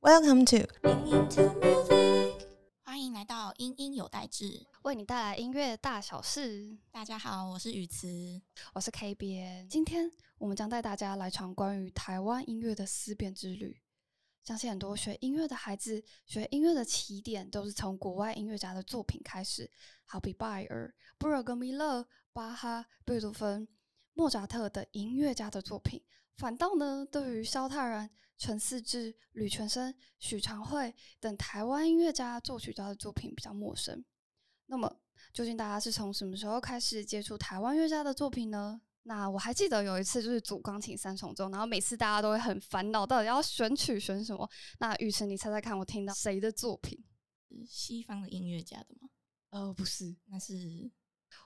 Welcome to 欢迎来到英音有代志，为你带来音乐大小事。大家好，我是雨慈，我是 K N。今天我们将带大家来场关于台湾音乐的思辨之旅。相信很多学音乐的孩子，学音乐的起点都是从国外音乐家的作品开始，好比拜尔、布尔格米勒、巴哈、贝多芬、莫扎特的音乐家的作品。反倒呢，对于萧泰然、陈思志、吕全生、许长惠等台湾音乐家、作曲家的作品比较陌生。那么，究竟大家是从什么时候开始接触台湾乐家的作品呢？那我还记得有一次就是组钢琴三重奏，然后每次大家都会很烦恼，到底要选曲选什么？那雨辰，你猜猜看，我听到谁的作品？西方的音乐家的吗？呃，不是，那是。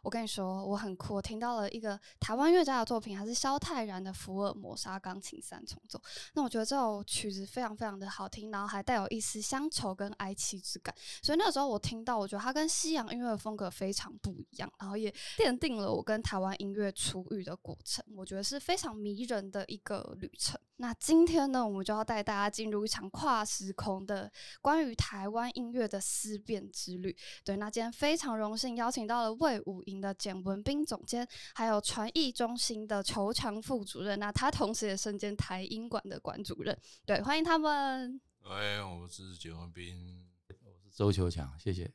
我跟你说，我很酷，我听到了一个台湾乐家的作品，还是萧泰然的《福尔摩沙钢琴三重奏》。那我觉得这首曲子非常非常的好听，然后还带有一丝乡愁跟哀戚之感。所以那个时候我听到，我觉得它跟西洋音乐的风格非常不一样，然后也奠定了我跟台湾音乐初遇的过程。我觉得是非常迷人的一个旅程。那今天呢，我们就要带大家进入一场跨时空的关于台湾音乐的思辨之旅。对，那今天非常荣幸邀请到了魏武营的简文斌总监，还有传艺中心的球场副主任。那他同时也身兼台音馆的馆主任。对，欢迎他们。喂，我是简文斌，我是周球强，谢谢。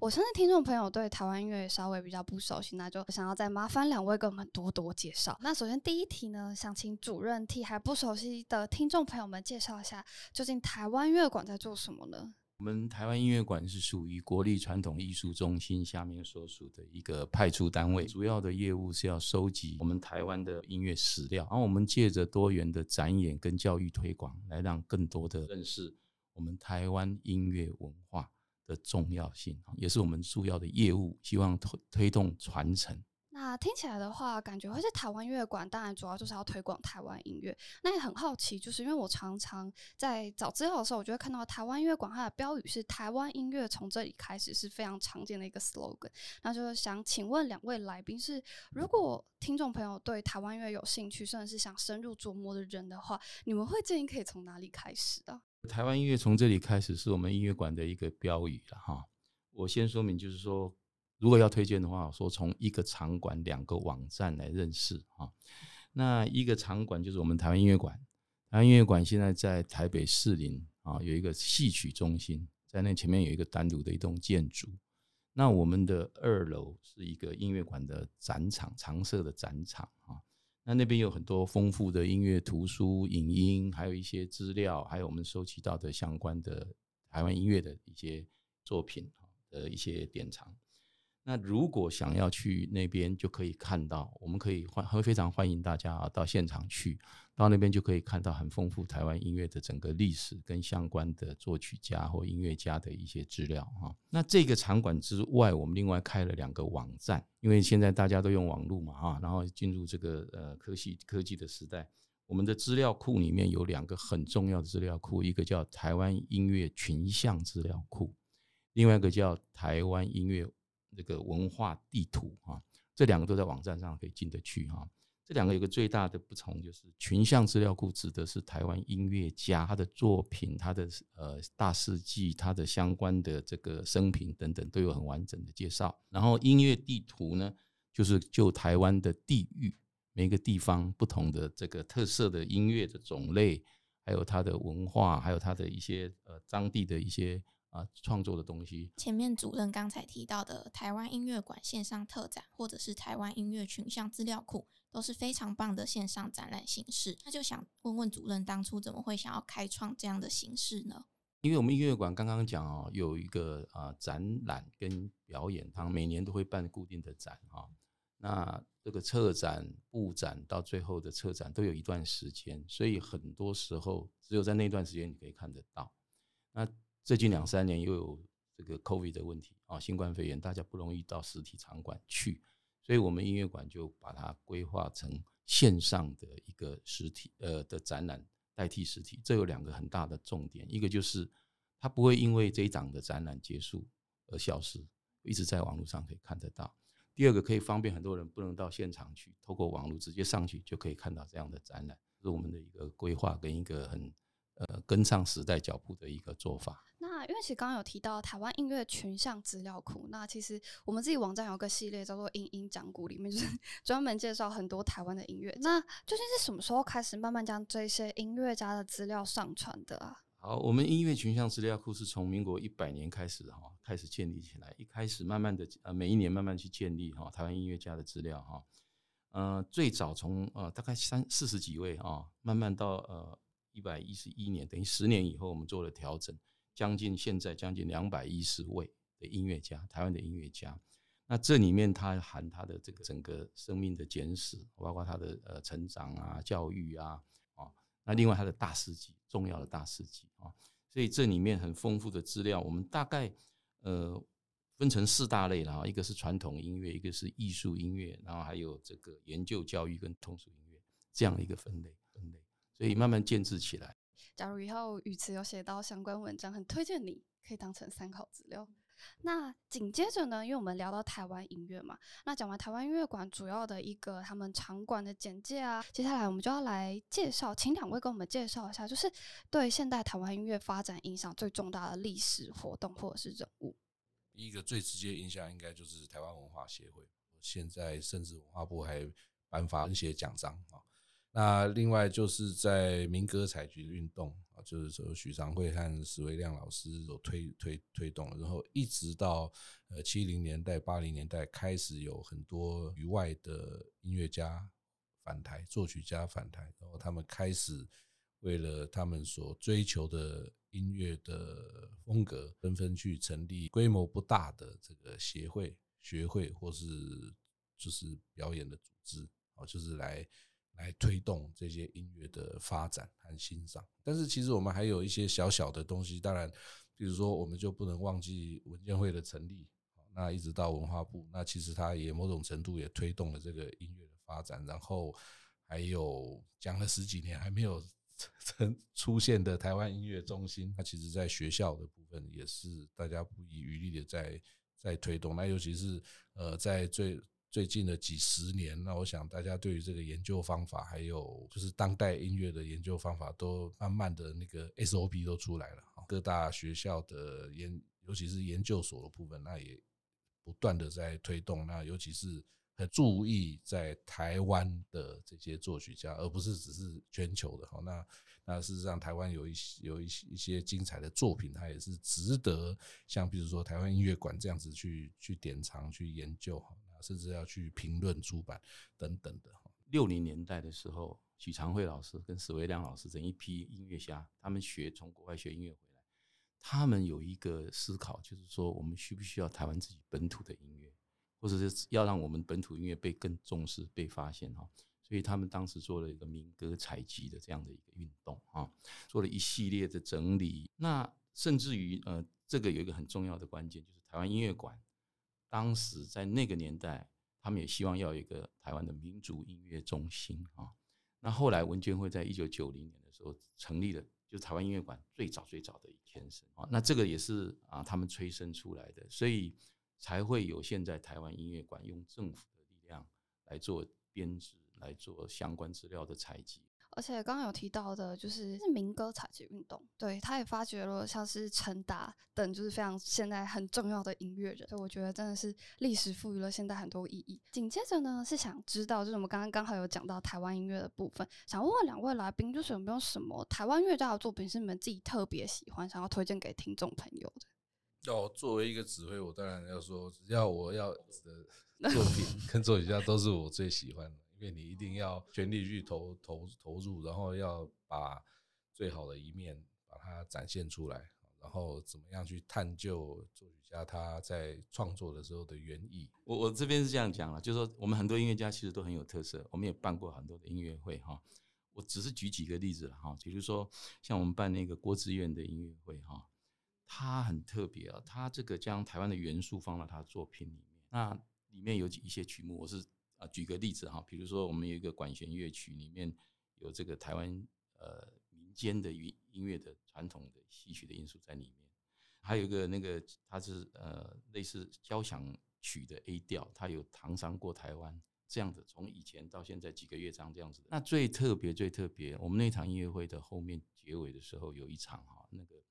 我相信听众朋友对台湾音乐稍微比较不熟悉，那就想要再麻烦两位给我们多多介绍。那首先第一题呢，想请主任替还不熟悉的听众朋友们介绍一下，究竟台湾音乐馆在做什么呢？我们台湾音乐馆是属于国立传统艺术中心下面所属的一个派出单位，主要的业务是要收集我们台湾的音乐史料，然后我们借着多元的展演跟教育推广，来让更多的认识我们台湾音乐文化。的重要性也是我们主要的业务，希望推推动传承。那听起来的话，感觉会是台湾音乐馆，当然主要就是要推广台湾音乐。那也很好奇，就是因为我常常在找资料的时候，我就会看到台湾音乐馆它的标语是“台湾音乐从这里开始”，是非常常见的一个 slogan。那就是想请问两位来宾，是如果听众朋友对台湾音乐有兴趣，甚至是想深入琢磨的人的话，你们会建议可以从哪里开始的？台湾音乐从这里开始是我们音乐馆的一个标语了哈。我先说明，就是说，如果要推荐的话，说从一个场馆、两个网站来认识啊。那一个场馆就是我们台湾音乐馆，台湾音乐馆现在在台北市林啊，有一个戏曲中心，在那前面有一个单独的一栋建筑。那我们的二楼是一个音乐馆的展场，常设的展场啊。那那边有很多丰富的音乐图书、影音，还有一些资料，还有我们收集到的相关的台湾音乐的一些作品的一些典藏。那如果想要去那边，就可以看到，我们可以欢会非常欢迎大家啊到现场去，到那边就可以看到很丰富台湾音乐的整个历史跟相关的作曲家或音乐家的一些资料哈。那这个场馆之外，我们另外开了两个网站，因为现在大家都用网络嘛哈，然后进入这个呃科技科技的时代，我们的资料库里面有两个很重要的资料库，一个叫台湾音乐群像资料库，另外一个叫台湾音乐。这个文化地图啊，这两个都在网站上可以进得去哈。这两个有个最大的不同，就是群像资料库指的是台湾音乐家他的作品、他的呃大事记、他的相关的这个生平等等都有很完整的介绍。然后音乐地图呢，就是就台湾的地域每个地方不同的这个特色的音乐的种类，还有它的文化，还有它的一些呃当地的一些。啊，创作的东西。前面主任刚才提到的台湾音乐馆线上特展，或者是台湾音乐群像资料库，都是非常棒的线上展览形式。那就想问问主任，当初怎么会想要开创这样的形式呢？因为我们音乐馆刚刚讲哦，有一个啊展览跟表演，它每年都会办固定的展啊。那这个策展、布展到最后的策展都有一段时间，所以很多时候只有在那段时间你可以看得到。那最近两三年又有这个 COVID 的问题啊，新冠肺炎，大家不容易到实体场馆去，所以我们音乐馆就把它规划成线上的一个实体呃的展览代替实体。这有两个很大的重点，一个就是它不会因为这一场的展览结束而消失，一直在网络上可以看得到。第二个可以方便很多人不能到现场去，透过网络直接上去就可以看到这样的展览，是我们的一个规划跟一个很。呃跟上时代脚步的一个做法。那因为其实刚刚有提到台湾音乐群像资料库，那其实我们自己网站有个系列叫做“音音讲古”，里面就是 专门介绍很多台湾的音乐。那究竟是什么时候开始慢慢将这些音乐家的资料上传的啊？好，我们音乐群像资料库是从民国一百年开始哈，开始建立起来。一开始慢慢的呃，每一年慢慢去建立哈，台湾音乐家的资料哈。呃，最早从呃大概三四十几位啊，慢慢到呃一百一十一年，等于十年以后，我们做了调整。将近现在将近两百一十位的音乐家，台湾的音乐家。那这里面他含他的这个整个生命的简史，包括他的呃成长啊、教育啊，啊，那另外他的大事记，重要的大事记啊。所以这里面很丰富的资料，我们大概呃分成四大类了啊，一个是传统音乐，一个是艺术音乐，然后还有这个研究教育跟通俗音乐这样一个分类，所以慢慢建制起来。假如以后语词有写到相关文章，很推荐你可以当成参考资料。那紧接着呢，因为我们聊到台湾音乐嘛，那讲完台湾音乐馆主要的一个他们场馆的简介啊，接下来我们就要来介绍，请两位跟我们介绍一下，就是对现代台湾音乐发展影响最重大的历史活动或者是人物。一个最直接影响应该就是台湾文化协会，现在甚至文化部还颁发文学奖章啊。那另外就是在民歌采集运动啊，就是说许长惠和史维亮老师有推推推动，然后一直到呃七零年代八零年代开始有很多域外的音乐家返台，作曲家返台，然后他们开始为了他们所追求的音乐的风格，纷纷去成立规模不大的这个协会、学会或是就是表演的组织啊，就是来。来推动这些音乐的发展和欣赏，但是其实我们还有一些小小的东西，当然，比如说我们就不能忘记文件会的成立，那一直到文化部，那其实它也某种程度也推动了这个音乐的发展，然后还有讲了十几年还没有 出出现的台湾音乐中心，它其实在学校的部分也是大家不遗余力的在在推动，那尤其是呃在最。最近的几十年，那我想大家对于这个研究方法，还有就是当代音乐的研究方法，都慢慢的那个 SOP 都出来了。各大学校的研，尤其是研究所的部分，那也不断的在推动。那尤其是很注意在台湾的这些作曲家，而不是只是全球的。哈，那那事实上台湾有一些有一些一些精彩的作品，它也是值得像比如说台湾音乐馆这样子去去典藏、去研究。甚至要去评论出版等等的。六零年代的时候，许长惠老师跟史维亮老师等一批音乐家，他们学从国外学音乐回来，他们有一个思考，就是说我们需不需要台湾自己本土的音乐，或者是要让我们本土音乐被更重视、被发现哈。所以他们当时做了一个民歌采集的这样的一个运动啊，做了一系列的整理。那甚至于呃，这个有一个很重要的关键，就是台湾音乐馆。当时在那个年代，他们也希望要一个台湾的民族音乐中心啊。那后来文建会在一九九零年的时候成立了，就台湾音乐馆最早最早的一天生啊。那这个也是啊，他们催生出来的，所以才会有现在台湾音乐馆用政府的力量来做编制，来做相关资料的采集。而且刚刚有提到的，就是民歌采集运动，对，他也发掘了像是陈达等，就是非常现在很重要的音乐人，所以我觉得真的是历史赋予了现在很多意义。紧接着呢，是想知道，就是我们刚刚刚好有讲到台湾音乐的部分，想问问两位来宾，就是有没有什么台湾乐家的作品是你们自己特别喜欢，想要推荐给听众朋友的？要作为一个指挥，我当然要说，只要我要的作品跟作曲家都是我最喜欢的。因为你一定要全力去投投投入，然后要把最好的一面把它展现出来，然后怎么样去探究作曲家他在创作的时候的原意。我我这边是这样讲了，就是说我们很多音乐家其实都很有特色，我们也办过很多的音乐会哈。我只是举几个例子了哈，比如说像我们办那个郭志远的音乐会哈，他很特别啊，他这个将台湾的元素放到他作品里面，那里面有一些曲目我是。啊，举个例子哈，比如说我们有一个管弦乐曲，里面有这个台湾呃民间的音音乐的传统的戏曲的因素在里面，还有一个那个它是呃类似交响曲的 A 调，它有唐山过台湾这样的，从以前到现在几个乐章这样子。那最特别、最特别，我们那场音乐会的后面结尾的时候，有一场哈，那个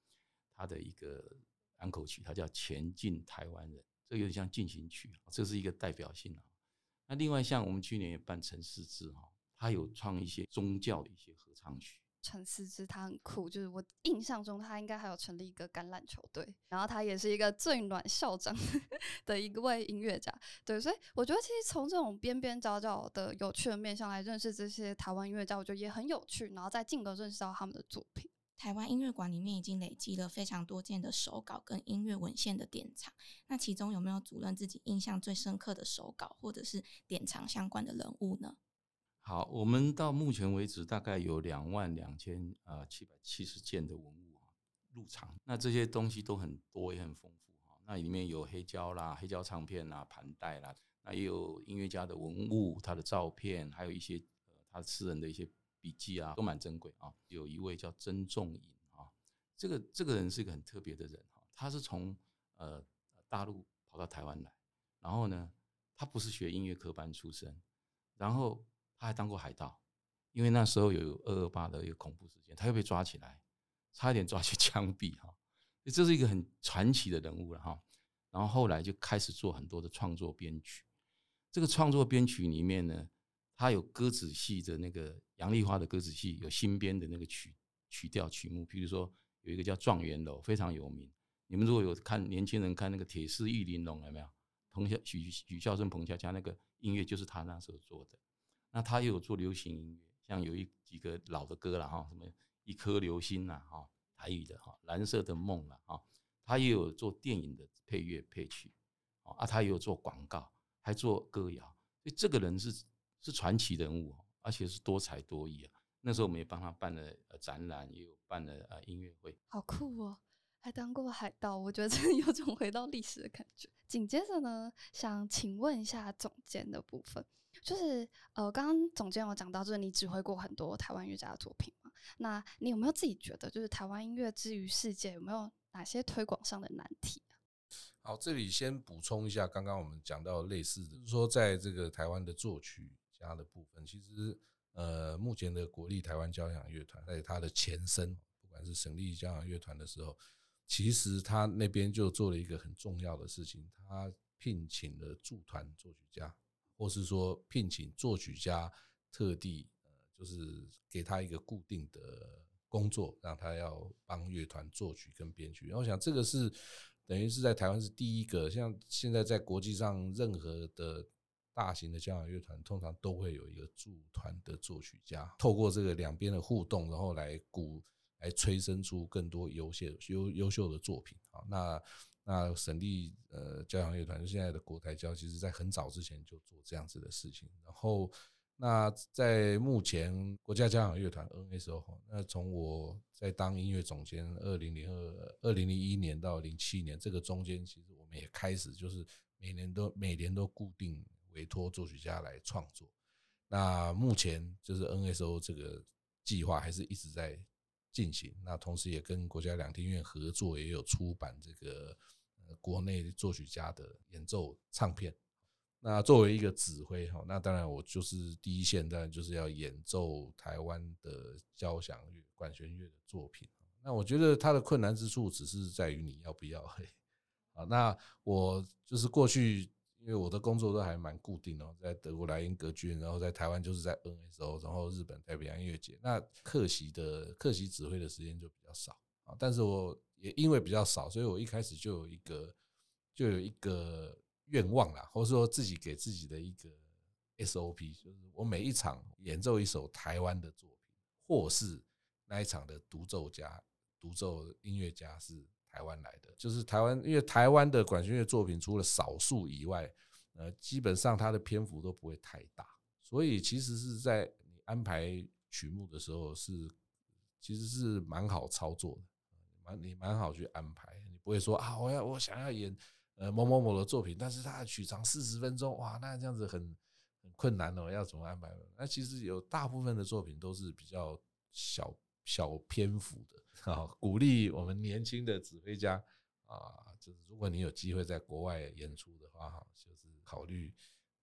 他的一个安口曲，它叫《前进台湾人》，这有点像进行曲，这是一个代表性啊。那另外像我们去年也办陈思之哈，他有创一些宗教的一些合唱曲。陈思之他很酷，就是我印象中他应该还有成立一个橄榄球队，然后他也是一个最暖校长的一位音乐家。对，所以我觉得其实从这种边边角角的有趣的面向来认识这些台湾音乐家，我觉得也很有趣，然后再进而认识到他们的作品。台湾音乐馆里面已经累积了非常多件的手稿跟音乐文献的典藏，那其中有没有主任自己印象最深刻的手稿或者是典藏相关的人物呢？好，我们到目前为止大概有两万两千呃七百七十件的文物入场，那这些东西都很多也很丰富哈。那里面有黑胶啦、黑胶唱片啦、盘带啦，那也有音乐家的文物、他的照片，还有一些呃他私人的一些笔记啊，都蛮珍贵啊。有一位叫曾仲颖啊，这个这个人是一个很特别的人哈，他是从呃大陆跑到台湾来，然后呢，他不是学音乐科班出身，然后。他还当过海盗，因为那时候有二二八的一个恐怖事件，他又被抓起来，差一点抓去枪毙哈。这是一个很传奇的人物了哈。然后后来就开始做很多的创作编曲。这个创作编曲里面呢，他有歌子戏的那个杨丽花的歌子戏，有新编的那个曲曲调曲目，比如说有一个叫《状元楼》，非常有名。你们如果有看年轻人看那个《铁狮玉玲珑》，有没有？彭孝许许孝顺、彭佳佳那个音乐就是他那时候做的。那他又有做流行音乐，像有一几个老的歌了哈，什么一颗流星呐哈，台语的哈，蓝色的梦了哈，他也有做电影的配乐配曲，啊，他也有做广告，还做歌谣，所以这个人是是传奇人物，而且是多才多艺啊。那时候我们也帮他办了展览，也有办了呃音乐会，好酷哦，还当过海盗，我觉得真的有种回到历史的感觉。紧接着呢，想请问一下总监的部分。就是呃，刚刚总监有讲到，就是你指挥过很多台湾音乐家的作品嘛？那你有没有自己觉得，就是台湾音乐之于世界，有没有哪些推广上的难题好，这里先补充一下，刚刚我们讲到类似的，就是说在这个台湾的作曲家的部分，其实呃，目前的国立台湾交响乐团在它的前身，不管是省立交响乐团的时候，其实他那边就做了一个很重要的事情，他聘请了驻团作曲家。或是说聘请作曲家，特地呃，就是给他一个固定的工作，让他要帮乐团作曲跟编曲。然后我想这个是等于是在台湾是第一个，像现在在国际上任何的大型的交响乐团，通常都会有一个驻团的作曲家，透过这个两边的互动，然后来鼓来催生出更多优秀优优秀的作品啊。那那省立呃交响乐团现在的国台交，其实在很早之前就做这样子的事情。然后，那在目前国家交响乐团 NSO，那从我在当音乐总监二零零二二零零一年到零七年这个中间，其实我们也开始就是每年都每年都固定委托作曲家来创作。那目前就是 NSO 这个计划还是一直在进行。那同时也跟国家两厅院合作，也有出版这个。国内作曲家的演奏唱片，那作为一个指挥哈，那当然我就是第一线，当然就是要演奏台湾的交响乐、管弦乐的作品。那我觉得它的困难之处只是在于你要不要嘿啊。那我就是过去，因为我的工作都还蛮固定哦，在德国莱茵格郡，然后在台湾就是在 NSO，然后日本太平洋音乐节，那客席的客席指挥的时间就比较少啊。但是我也因为比较少，所以我一开始就有一个就有一个愿望啦，或者说自己给自己的一个 SOP，就是我每一场演奏一首台湾的作品，或是那一场的独奏家、独奏音乐家是台湾来的，就是台湾，因为台湾的管弦乐作品除了少数以外，呃，基本上它的篇幅都不会太大，所以其实是在你安排曲目的时候是其实是蛮好操作的。蛮你蛮好去安排，你不会说啊，我要我想要演呃某某某的作品，但是它的曲长四十分钟，哇，那这样子很很困难哦，要怎么安排？那其实有大部分的作品都是比较小小篇幅的啊，鼓励我们年轻的指挥家啊，就是如果你有机会在国外演出的话，哈，就是考虑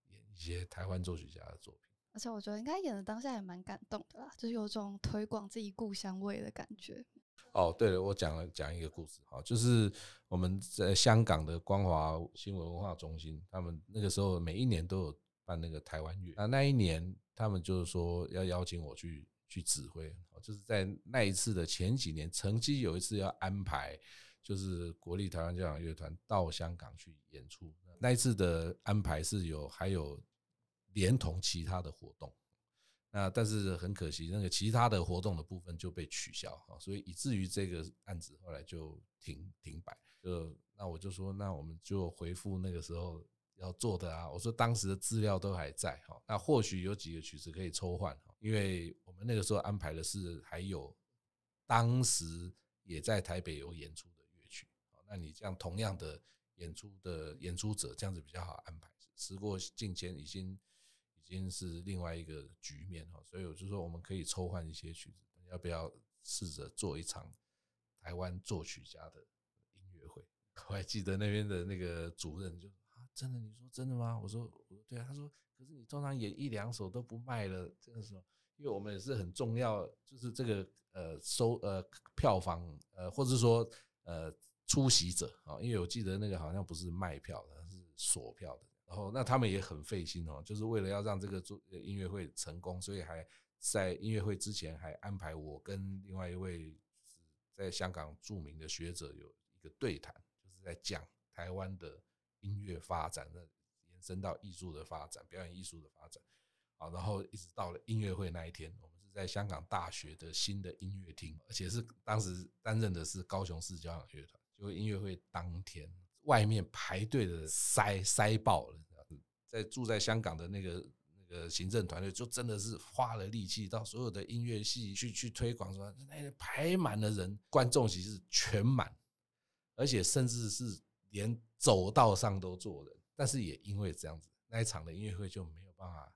演一些台湾作曲家的作品。而且我觉得应该演的当下也蛮感动的啦，就是有种推广自己故乡味的感觉。哦，对了，我讲了讲一个故事哈，就是我们在香港的光华新闻文化中心，他们那个时候每一年都有办那个台湾乐，啊那一年他们就是说要邀请我去去指挥，就是在那一次的前几年，曾经有一次要安排，就是国立台湾交响乐团到香港去演出，那一次的安排是有还有连同其他的活动。那但是很可惜，那个其他的活动的部分就被取消啊，所以以至于这个案子后来就停停摆。就那我就说，那我们就回复那个时候要做的啊。我说当时的资料都还在哈，那或许有几个曲子可以抽换哈，因为我们那个时候安排的是还有当时也在台北有演出的乐曲。那你这样同样的演出的演出者，这样子比较好安排。时过境迁，已经。已经是另外一个局面哈，所以我就说我们可以抽换一些曲子，要不要试着做一场台湾作曲家的音乐会？我还记得那边的那个主任就，真的？你说真的吗？我说我对啊。他说，可是你通常演一两首都不卖了，这个时候，因为我们也是很重要，就是这个呃收呃票房呃或者说呃出席者啊，因为我记得那个好像不是卖票的，是锁票的。然后，那他们也很费心哦，就是为了要让这个做音乐会成功，所以还在音乐会之前还安排我跟另外一位在香港著名的学者有一个对谈，就是在讲台湾的音乐发展，那延伸到艺术的发展、表演艺术的发展。好，然后一直到了音乐会那一天，我们是在香港大学的新的音乐厅，而且是当时担任的是高雄市交响乐团。就音乐会当天。外面排队的塞塞爆了，在住在香港的那个那个行政团队就真的是花了力气，到所有的音乐系去去推广，说那排满了人，观众席是全满，而且甚至是连走道上都坐人。但是也因为这样子，那一场的音乐会就没有办法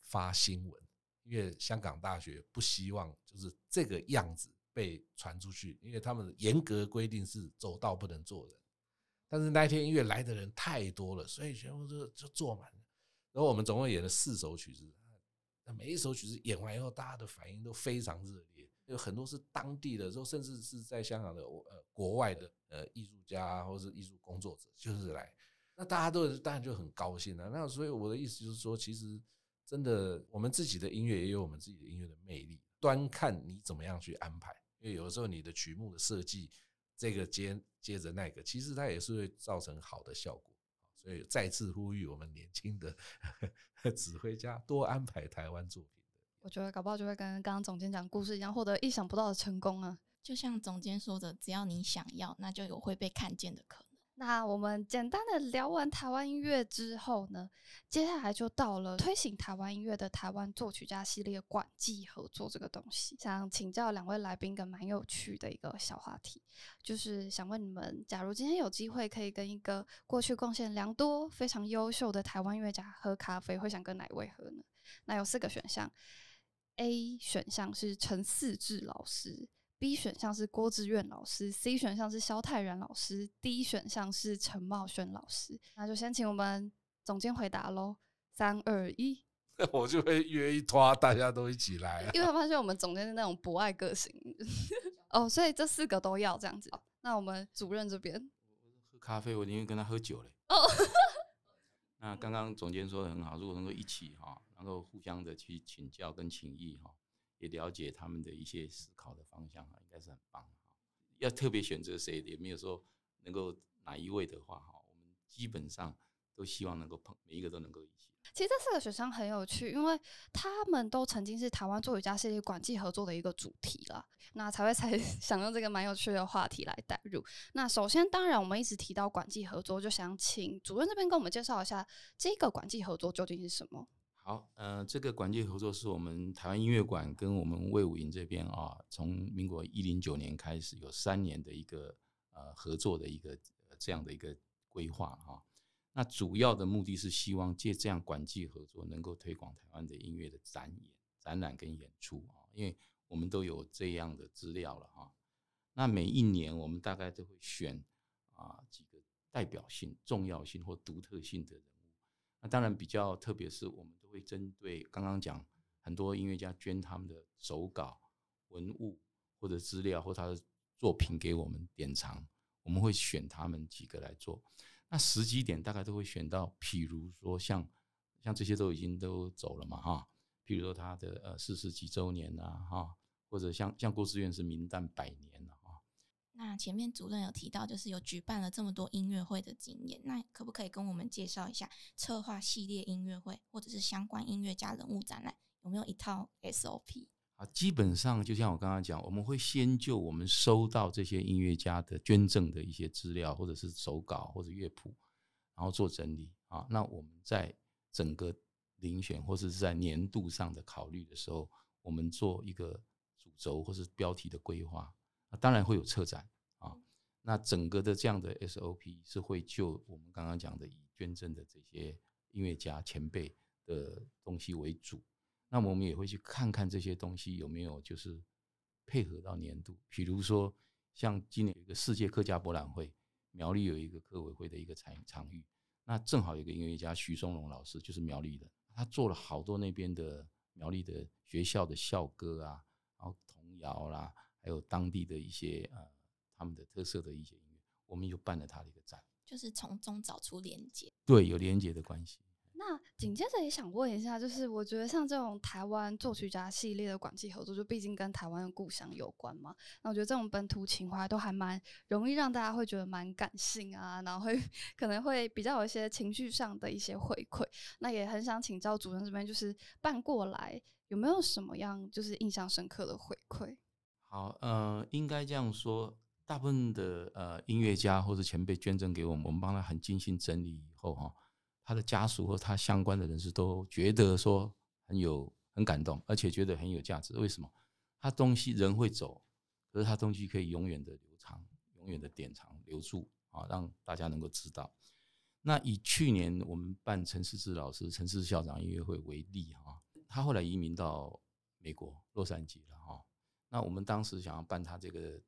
发新闻，因为香港大学不希望就是这个样子被传出去，因为他们严格规定是走道不能坐人。但是那一天音乐来的人太多了，所以全部都就坐满了。然后我们总共演了四首曲子，那每一首曲子演完以后，大家的反应都非常热烈，有很多是当地的，说甚至是在香港的呃国外的呃艺术家或者是艺术工作者，就是来，那大家都当然就很高兴了。那所以我的意思就是说，其实真的我们自己的音乐也有我们自己的音乐的魅力，端看你怎么样去安排。因为有的时候你的曲目的设计。这个接接着那个，其实它也是会造成好的效果，所以再次呼吁我们年轻的呵 呵指挥家多安排台湾作品。我觉得搞不好就会跟刚刚总监讲故事一样，获得意想不到的成功啊！就像总监说的，只要你想要，那就有会被看见的可能。那我们简单的聊完台湾音乐之后呢，接下来就到了推行台湾音乐的台湾作曲家系列管际合作这个东西。想请教两位来宾一个蛮有趣的一个小话题，就是想问你们，假如今天有机会可以跟一个过去贡献良多、非常优秀的台湾音乐家喝咖啡，会想跟哪位喝呢？那有四个选项，A 选项是陈四志老师。B 选项是郭志远老师，C 选项是萧泰然老师，D 选项是陈茂轩老师。那就先请我们总监回答喽。三二一，我就会约一拖，大家都一起来。因为我发现我们总监是那种博爱个性哦，所以这四个都要这样子。那我们主任这边，喝咖啡，我宁愿跟他喝酒嘞。哦，那刚刚总监说的很好，如果能够一起哈，能够互相的去请教跟请益哈。也了解他们的一些思考的方向哈，应该是很棒哈。要特别选择谁，也没有说能够哪一位的话哈，我们基本上都希望能够碰每一个都能够一起。其实这四个学生很有趣，因为他们都曾经是台湾作曲家系列管际合作的一个主题了，那才会才 想用这个蛮有趣的话题来带入。那首先，当然我们一直提到管际合作，就想请主任这边跟我们介绍一下这个管际合作究竟是什么。好，呃，这个管界合作是我们台湾音乐馆跟我们魏武营这边啊，从民国一零九年开始有三年的一个呃合作的一个这样的一个规划哈。那主要的目的是希望借这样管际合作，能够推广台湾的音乐的展演、展览跟演出啊，因为我们都有这样的资料了哈。那每一年我们大概都会选啊几个代表性、重要性或独特性的人物。那当然比较特别是我们会针对刚刚讲很多音乐家捐他们的手稿、文物或者资料或他的作品给我们典藏，我们会选他们几个来做。那时机点大概都会选到，譬如说像像这些都已经都走了嘛哈，譬如说他的呃四十几周年啊哈，或者像像郭志远是名旦百年了。那前面主任有提到，就是有举办了这么多音乐会的经验，那可不可以跟我们介绍一下策划系列音乐会或者是相关音乐家人物展览有没有一套 SOP？啊，基本上就像我刚刚讲，我们会先就我们收到这些音乐家的捐赠的一些资料，或者是手稿或者乐谱，然后做整理啊。那我们在整个遴选或者是在年度上的考虑的时候，我们做一个主轴或是标题的规划。那当然会有策展啊。那整个的这样的 SOP 是会就我们刚刚讲的以捐赠的这些音乐家前辈的东西为主。那么我们也会去看看这些东西有没有就是配合到年度，比如说像今年有一个世界客家博览会，苗栗有一个客委会的一个场场域，那正好有一个音乐家徐松龙老师就是苗栗的，他做了好多那边的苗栗的学校的校歌啊，然后童谣啦，还有当地的一些呃他们的特色的一些音乐，我们又办了他的一个展，就是从中找出连接，对，有连接的关系。那紧接着也想问一下，就是我觉得像这种台湾作曲家系列的管际合作，就毕竟跟台湾的故乡有关嘛。那我觉得这种本土情怀都还蛮容易让大家会觉得蛮感性啊，然后会可能会比较有一些情绪上的一些回馈。那也很想请教主任这边，就是办过来有没有什么样就是印象深刻的回馈？好，呃，应该这样说，大部分的呃音乐家或者前辈捐赠给我们，我们帮他很精心整理以后哈。他的家属和他相关的人士都觉得说很有很感动，而且觉得很有价值。为什么？他东西人会走，可是他东西可以永远的留长，永远的典藏留住啊，让大家能够知道。那以去年我们办陈思志老师、陈思校长音乐会为例哈，他后来移民到美国洛杉矶了。那我们当时想要办他这个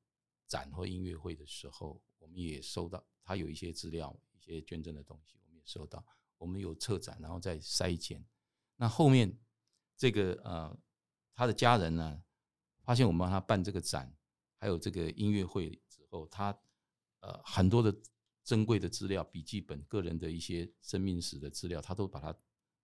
展或音乐会的时候，我们也收到他有一些资料、一些捐赠的东西，我们也收到。我们有策展，然后再筛检。那后面这个呃，他的家人呢，发现我们帮他办这个展，还有这个音乐会之后，他呃很多的珍贵的资料、笔记本、个人的一些生命史的资料，他都把它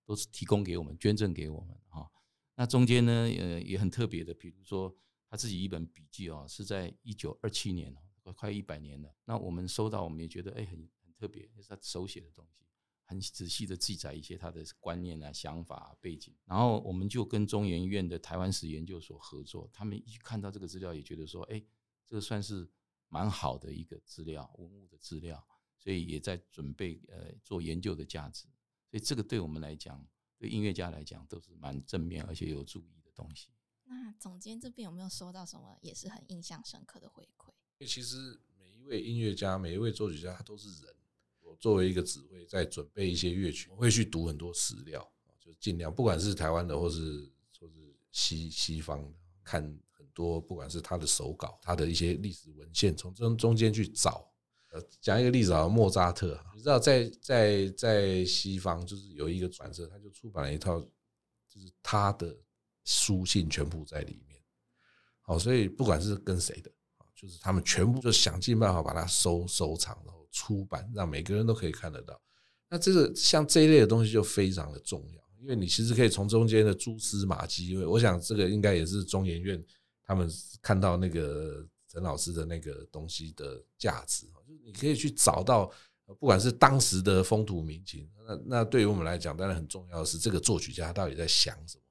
都是提供给我们，捐赠给我们哈。那中间呢，呃也很特别的，比如说他自己一本笔记哦，是在一九二七年快快一百年了。那我们收到，我们也觉得哎很很特别，是他手写的东西。很仔细的记载一些他的观念啊、想法、背景，然后我们就跟中研院的台湾史研究所合作，他们一看到这个资料，也觉得说，哎，这个算是蛮好的一个资料，文物的资料，所以也在准备呃做研究的价值，所以这个对我们来讲，对音乐家来讲都是蛮正面而且有注意的东西。那总监这边有没有收到什么也是很印象深刻的回馈？因为其实每一位音乐家、每一位作曲家，他都是人。我作为一个指挥，在准备一些乐曲，我会去读很多史料，就尽量不管是台湾的或是或是西西方的，看很多，不管是他的手稿，他的一些历史文献，从中中间去找。呃，讲一个例子啊，莫扎特，你知道在在在西方就是有一个转折，他就出版了一套，就是他的书信全部在里面。好，所以不管是跟谁的啊，就是他们全部就想尽办法把它收收藏然后。出版让每个人都可以看得到，那这个像这一类的东西就非常的重要，因为你其实可以从中间的蛛丝马迹，因为我想这个应该也是中研院他们看到那个陈老师的那个东西的价值，就是你可以去找到，不管是当时的风土民情，那那对于我们来讲，当然很重要的是这个作曲家到底在想什么，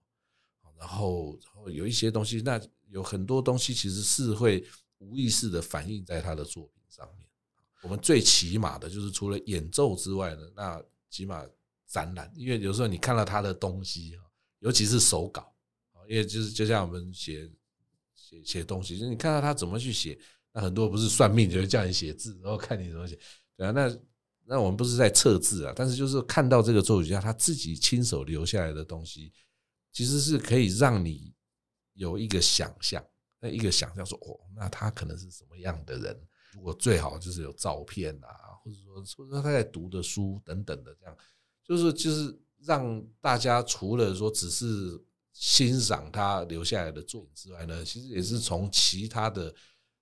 然后然后有一些东西，那有很多东西其实是会无意识的反映在他的作品上面。我们最起码的就是除了演奏之外呢，那起码展览，因为有时候你看到他的东西尤其是手稿因为就是就像我们写写写东西，就是你看到他怎么去写，那很多不是算命，就是叫你写字，然后看你怎么写，对啊，那那我们不是在测字啊，但是就是看到这个作曲家他自己亲手留下来的东西，其实是可以让你有一个想象，那一个想象说，哦，那他可能是什么样的人。如果最好就是有照片啊，或者说或者说他在读的书等等的，这样就是就是让大家除了说只是欣赏他留下来的作品之外呢，其实也是从其他的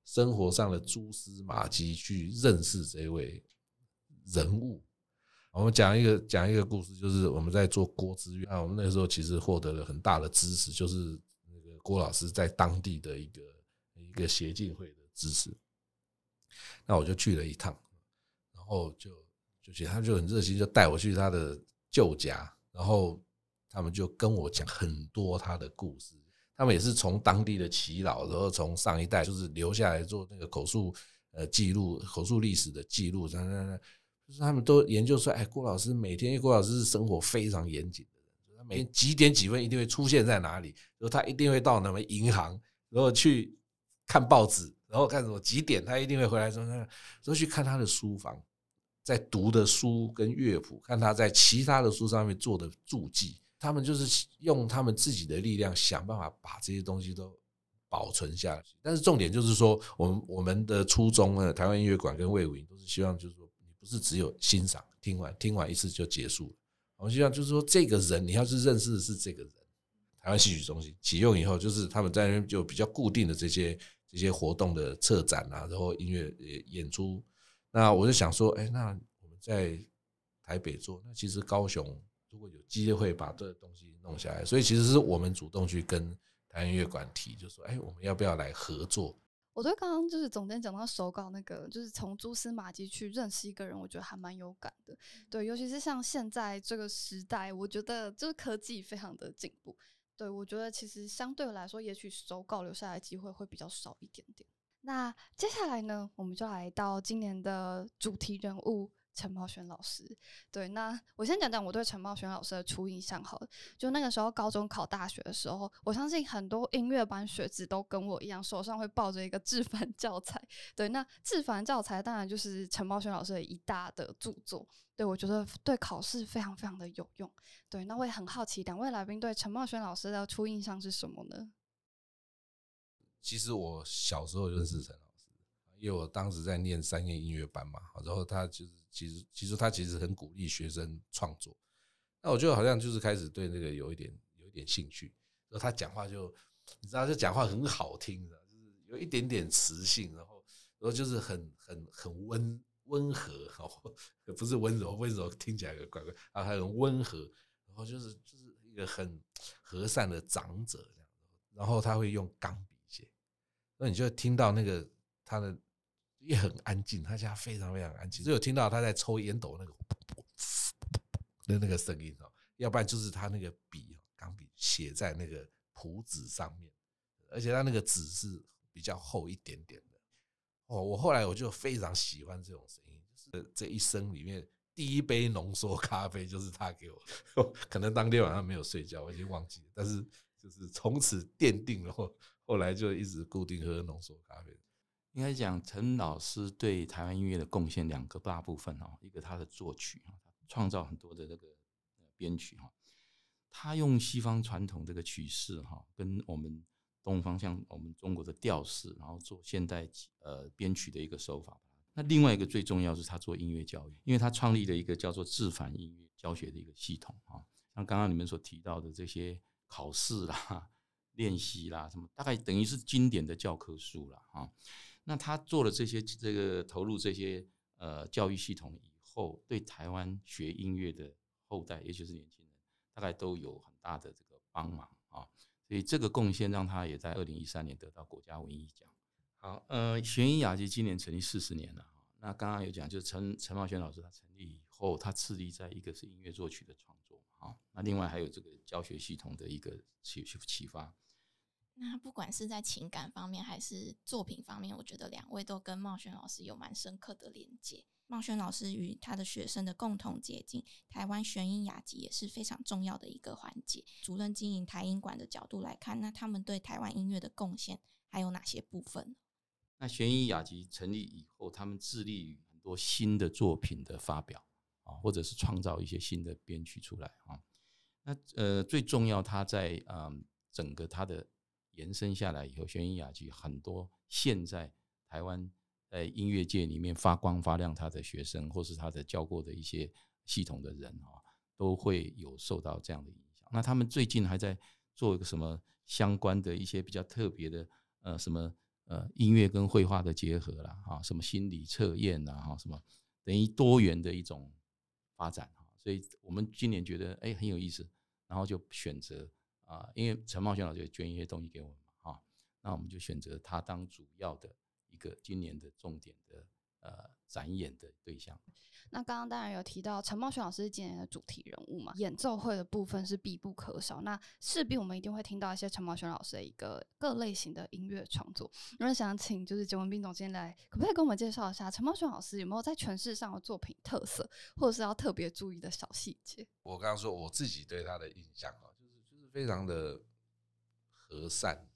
生活上的蛛丝马迹去认识这位人物。我们讲一个讲一个故事，就是我们在做郭之月，那我们那时候其实获得了很大的支持，就是那个郭老师在当地的一个一个协进会的支持。那我就去了一趟，然后就就觉得他就很热心，就带我去他的旧家，然后他们就跟我讲很多他的故事。他们也是从当地的耆老，然后从上一代就是留下来做那个口述呃记录、口述历史的记录，那那那。就是他们都研究出来，哎，郭老师每天，因为郭老师是生活非常严谨的人，他每天几点几分一定会出现在哪里，然后他一定会到哪么银行，然后去看报纸，然后看什么几点他一定会回来，说那，然后去看他的书房，在读的书跟乐谱，看他在其他的书上面做的注记，他们就是用他们自己的力量想办法把这些东西都保存下去。但是重点就是说，我们我们的初衷呢，台湾音乐馆跟魏武营都是希望就是说。不是只有欣赏，听完听完一次就结束了。我希望就是说，这个人你要是认识的是这个人，台湾戏曲中心启用以后，就是他们在那边就比较固定的这些这些活动的策展啊，然后音乐演出。那我就想说，哎，那我们在台北做，那其实高雄如果有机会把这个东西弄下来，所以其实是我们主动去跟台湾音乐馆提，就说，哎，我们要不要来合作？我对刚刚就是总监讲到手稿那个，就是从蛛丝马迹去认识一个人，我觉得还蛮有感的。对，尤其是像现在这个时代，我觉得就是科技非常的进步。对我觉得其实相对来说，也许手稿留下来机会会比较少一点点。那接下来呢，我们就来到今年的主题人物。陈茂轩老师，对，那我先讲讲我对陈茂轩老师的初印象好了。就那个时候高中考大学的时候，我相信很多音乐班学子都跟我一样，手上会抱着一个志凡教材。对，那志凡教材当然就是陈茂轩老师的一大的著作。对我觉得对考试非常非常的有用。对，那我也很好奇，两位来宾对陈茂轩老师的初印象是什么呢？其实我小时候就认识陈。因为我当时在念三年音乐班嘛，然后他就是其实其实他其实很鼓励学生创作，那我就好像就是开始对那个有一点有一点兴趣，然后他讲话就你知道，就讲话很好听的，就是有一点点磁性，然后然后就是很很很温温和，不是温柔温柔听起来怪怪啊，还很温和，然后就是就是一个很和善的长者这样，然后他会用钢笔写，那你就听到那个他的。也很安静，他家非常非常安静，只有听到他在抽烟斗那个的那个声音哦，要不然就是他那个笔钢笔写在那个谱纸上面，而且他那个纸是比较厚一点点的哦。我后来我就非常喜欢这种声音，就是这一生里面第一杯浓缩咖啡就是他给我的，可能当天晚上没有睡觉，我已经忘记了，但是就是从此奠定了，后后来就一直固定喝浓缩咖啡。应该讲陈老师对台湾音乐的贡献两个大部分哦，一个他的作曲啊，创造很多的这个编曲哈，他用西方传统这个曲式哈，跟我们东方像我们中国的调式，然后做现代呃编曲的一个手法。那另外一个最重要是他做音乐教育，因为他创立了一个叫做自反音乐教学的一个系统啊，像刚刚你们所提到的这些考试啦、练习啦什么，大概等于是经典的教科书了啊。那他做了这些，这个投入这些呃教育系统以后，对台湾学音乐的后代，也就是年轻人，大概都有很大的这个帮忙啊。所以这个贡献让他也在二零一三年得到国家文艺奖。好，呃，弦音雅集今年成立四十年了。那刚刚有讲，就是陈陈茂轩老师他成立以后，他致力在一个是音乐作曲的创作啊，那另外还有这个教学系统的一个启启发。那不管是在情感方面还是作品方面，我觉得两位都跟茂轩老师有蛮深刻的连接。茂轩老师与他的学生的共同接近，台湾悬音雅集也是非常重要的一个环节。主任经营台音馆的角度来看，那他们对台湾音乐的贡献还有哪些部分？那悬音雅集成立以后，他们致力于很多新的作品的发表啊，或者是创造一些新的编曲出来啊。那呃，最重要，他在嗯整个他的。延伸下来以后，玄音雅集很多现在台湾在音乐界里面发光发亮他的学生，或是他的教过的一些系统的人啊，都会有受到这样的影响。那他们最近还在做一个什么相关的一些比较特别的呃什么呃音乐跟绘画的结合啦，哈，什么心理测验呐，哈，什么等于多元的一种发展哈。所以我们今年觉得哎很有意思，然后就选择啊，因为陈茂轩老师捐一些东西给我们嘛，哈，那我们就选择他当主要的一个今年的重点的呃展演的对象。那刚刚当然有提到陈茂轩老师是今年的主题人物嘛，演奏会的部分是必不可少。那势必我们一定会听到一些陈茂轩老师的一个各类型的音乐创作。那想请就是简文斌总监来，可不可以跟我们介绍一下陈茂轩老师有没有在诠释上的作品特色，或者是要特别注意的小细节？我刚刚说我自己对他的印象啊，就是就是非常的和善。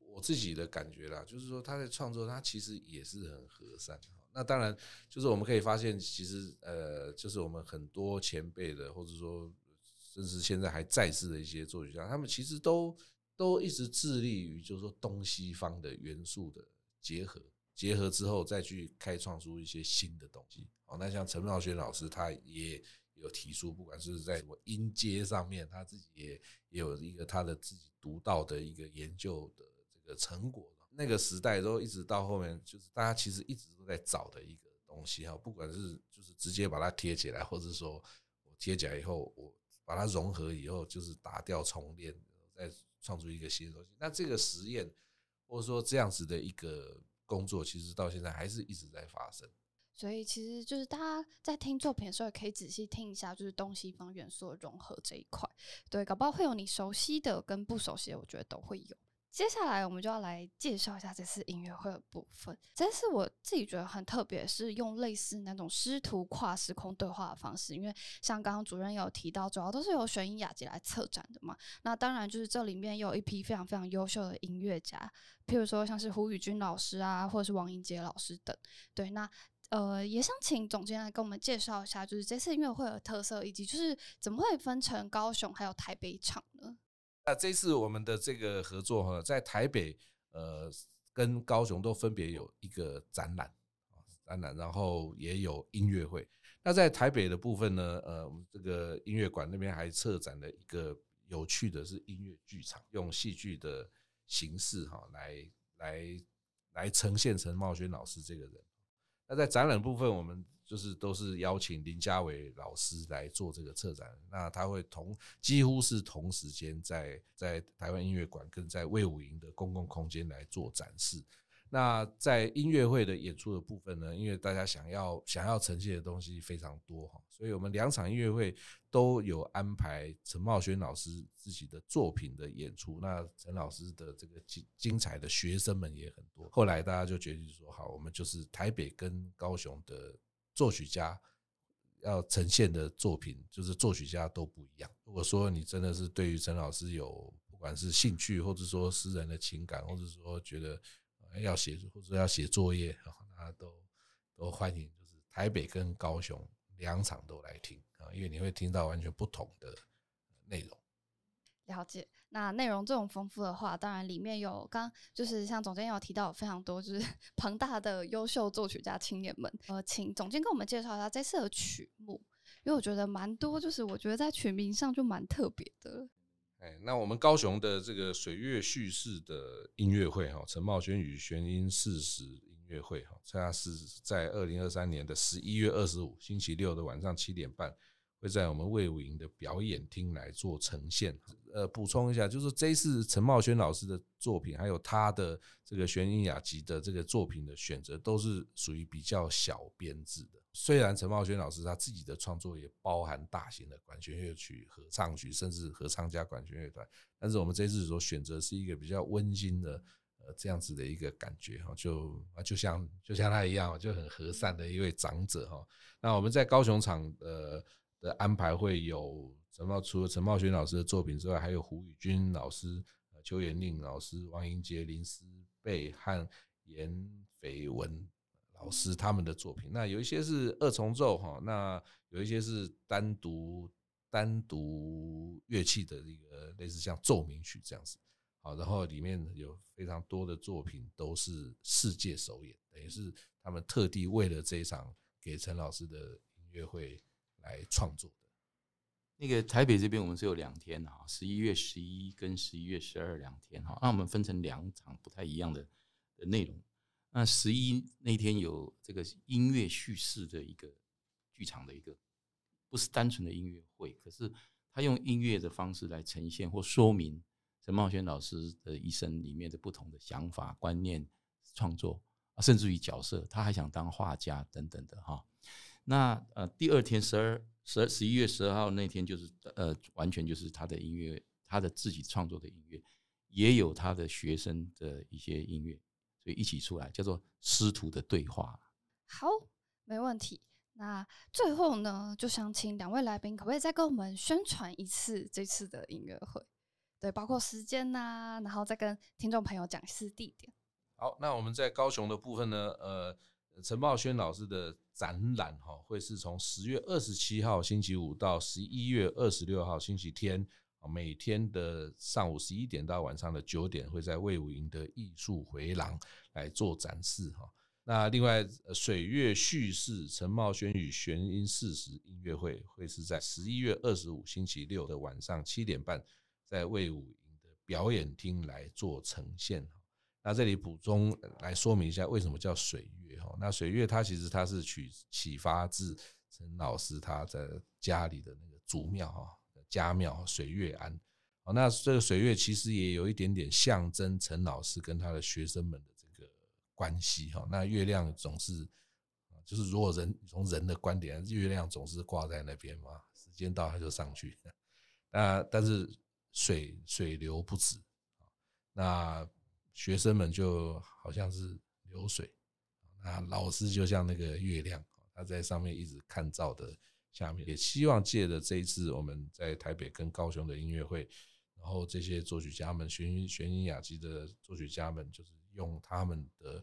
我自己的感觉啦，就是说他在创作，他其实也是很和善。那当然，就是我们可以发现，其实呃，就是我们很多前辈的，或者说甚至现在还在世的一些作曲家，他们其实都都一直致力于，就是说东西方的元素的结合，结合之后再去开创出一些新的东西。哦，那像陈茂轩老师，他也有提出，不管是在什么音阶上面，他自己也也有一个他的自己独到的一个研究的这个成果。那个时代都一直到后面，就是大家其实一直都在找的一个东西哈，不管是就是直接把它贴起来，或者说我贴起来以后，我把它融合以后，就是打掉重练，再创出一个新的东西。那这个实验或者说这样子的一个工作，其实到现在还是一直在发生。所以其实就是大家在听作品的时候，也可以仔细听一下，就是东西方元素的融合这一块。对，搞不好会有你熟悉的跟不熟悉的，我觉得都会有。接下来我们就要来介绍一下这次音乐会的部分。这次我自己觉得很特别，是用类似那种师徒跨时空对话的方式。因为像刚刚主任有提到，主要都是由玄音雅集来策展的嘛。那当然就是这里面有一批非常非常优秀的音乐家，譬如说像是胡宇君老师啊，或者是王英杰老师等。对，那呃也想请总监来跟我们介绍一下，就是这次音乐会的特色，以及就是怎么会分成高雄还有台北场呢？那这次我们的这个合作哈，在台北呃跟高雄都分别有一个展览展览，然后也有音乐会。那在台北的部分呢，呃，我们这个音乐馆那边还策展了一个有趣的是音乐剧场，用戏剧的形式哈来来来呈现陈茂轩老师这个人。那在展览部分，我们。就是都是邀请林家伟老师来做这个策展，那他会同几乎是同时间在在台湾音乐馆跟在魏武营的公共空间来做展示。那在音乐会的演出的部分呢，因为大家想要想要呈现的东西非常多哈，所以我们两场音乐会都有安排陈茂轩老师自己的作品的演出。那陈老师的这个精精彩的学生们也很多。后来大家就决定说，好，我们就是台北跟高雄的。作曲家要呈现的作品，就是作曲家都不一样。如果说你真的是对于陈老师有不管是兴趣，或者说私人的情感，或者说觉得要写或者要写作业，那都都欢迎，就是台北跟高雄两场都来听啊，因为你会听到完全不同的内容。了解，那内容这种丰富的话，当然里面有刚就是像总监有提到非常多，就是 庞大的优秀作曲家青年们。呃，请总监跟我们介绍一下这次的曲目，因为我觉得蛮多，就是我觉得在曲名上就蛮特别的。那我们高雄的这个水月叙事的音乐会哈，陈茂轩与玄音四十音乐会哈，它是在二零二三年的十一月二十五星期六的晚上七点半。会在我们魏武营的表演厅来做呈现。呃，补充一下，就是这次陈茂轩老师的作品，还有他的这个玄音雅集的这个作品的选择，都是属于比较小编制的。虽然陈茂轩老师他自己的创作也包含大型的管弦乐曲、合唱曲，甚至合唱加管弦乐团，但是我们这次所选择是一个比较温馨的呃这样子的一个感觉哈，就啊就像就像他一样，就很和善的一位长者哈。那我们在高雄场呃。的安排会有陈茂，除了陈茂轩老师的作品之外，还有胡宇君老师、邱延令老师、王英杰、林思贝和严斐文老师他们的作品。那有一些是二重奏哈，那有一些是单独单独乐器的一个类似像奏鸣曲这样子。好，然后里面有非常多的作品都是世界首演，等于是他们特地为了这一场给陈老师的音乐会。来创作的，那个台北这边我们是有两天哈，十一月十一跟十一月十二两天哈，那我们分成两场不太一样的的内容。那十一那天有这个音乐叙事的一个剧场的一个，不是单纯的音乐会，可是他用音乐的方式来呈现或说明陈茂轩老师的一生里面的不同的想法、观念、创作啊，甚至于角色，他还想当画家等等的哈。那呃，第二天十二十二十一月十二号那天就是呃，完全就是他的音乐，他的自己创作的音乐，也有他的学生的一些音乐。就一起出来，叫做师徒的对话。好，没问题。那最后呢，就想请两位来宾，可不可以再跟我们宣传一次这次的音乐会？对，包括时间呐，然后再跟听众朋友讲一次地点。好，那我们在高雄的部分呢，呃，陈茂轩老师的展览哈，会是从十月二十七号星期五到十一月二十六号星期天。每天的上午十一点到晚上的九点，会在魏武营的艺术回廊来做展示哈。那另外，水月叙事陈茂轩与玄音四十音乐会会是在十一月二十五星期六的晚上七点半，在魏武营的表演厅来做呈现。那这里补充来说明一下，为什么叫水月哈？那水月它其实它是取启发自陈老师他在家里的那个祖庙哈。家庙水月庵，哦，那这个水月其实也有一点点象征陈老师跟他的学生们的这个关系哈。那月亮总是，就是如果人从人的观点，月亮总是挂在那边嘛，时间到它就上去。那但是水水流不止，那学生们就好像是流水，那老师就像那个月亮，他在上面一直看照的。下面也希望借着这一次我们在台北跟高雄的音乐会，然后这些作曲家们、弦音弦音雅集的作曲家们，就是用他们的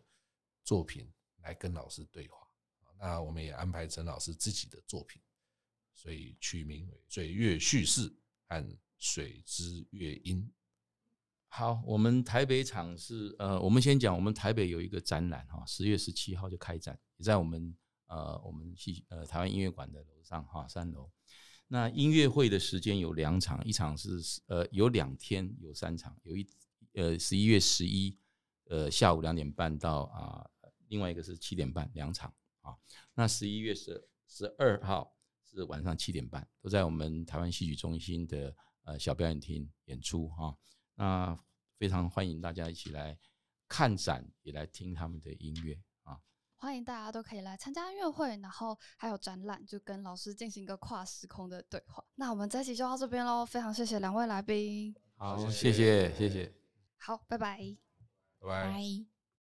作品来跟老师对话。那我们也安排陈老师自己的作品，所以取名为《水月叙事》和《水之乐音》。好，我们台北场是呃，我们先讲，我们台北有一个展览哈，十月十七号就开展，也在我们。呃，我们戏呃台湾音乐馆的楼上哈三楼，那音乐会的时间有两场，一场是呃有两天有三场，有一呃十一月十一呃下午两点半到啊，另外一个是七点半两场啊，那十一月十十二号是晚上七点半，都在我们台湾戏曲中心的呃小表演厅演出哈，那非常欢迎大家一起来看展，也来听他们的音乐。欢迎大家都可以来参加音乐会，然后还有展览，就跟老师进行一个跨时空的对话。那我们这期就到这边喽，非常谢谢两位来宾。好，谢谢，谢谢。好，拜拜，拜拜。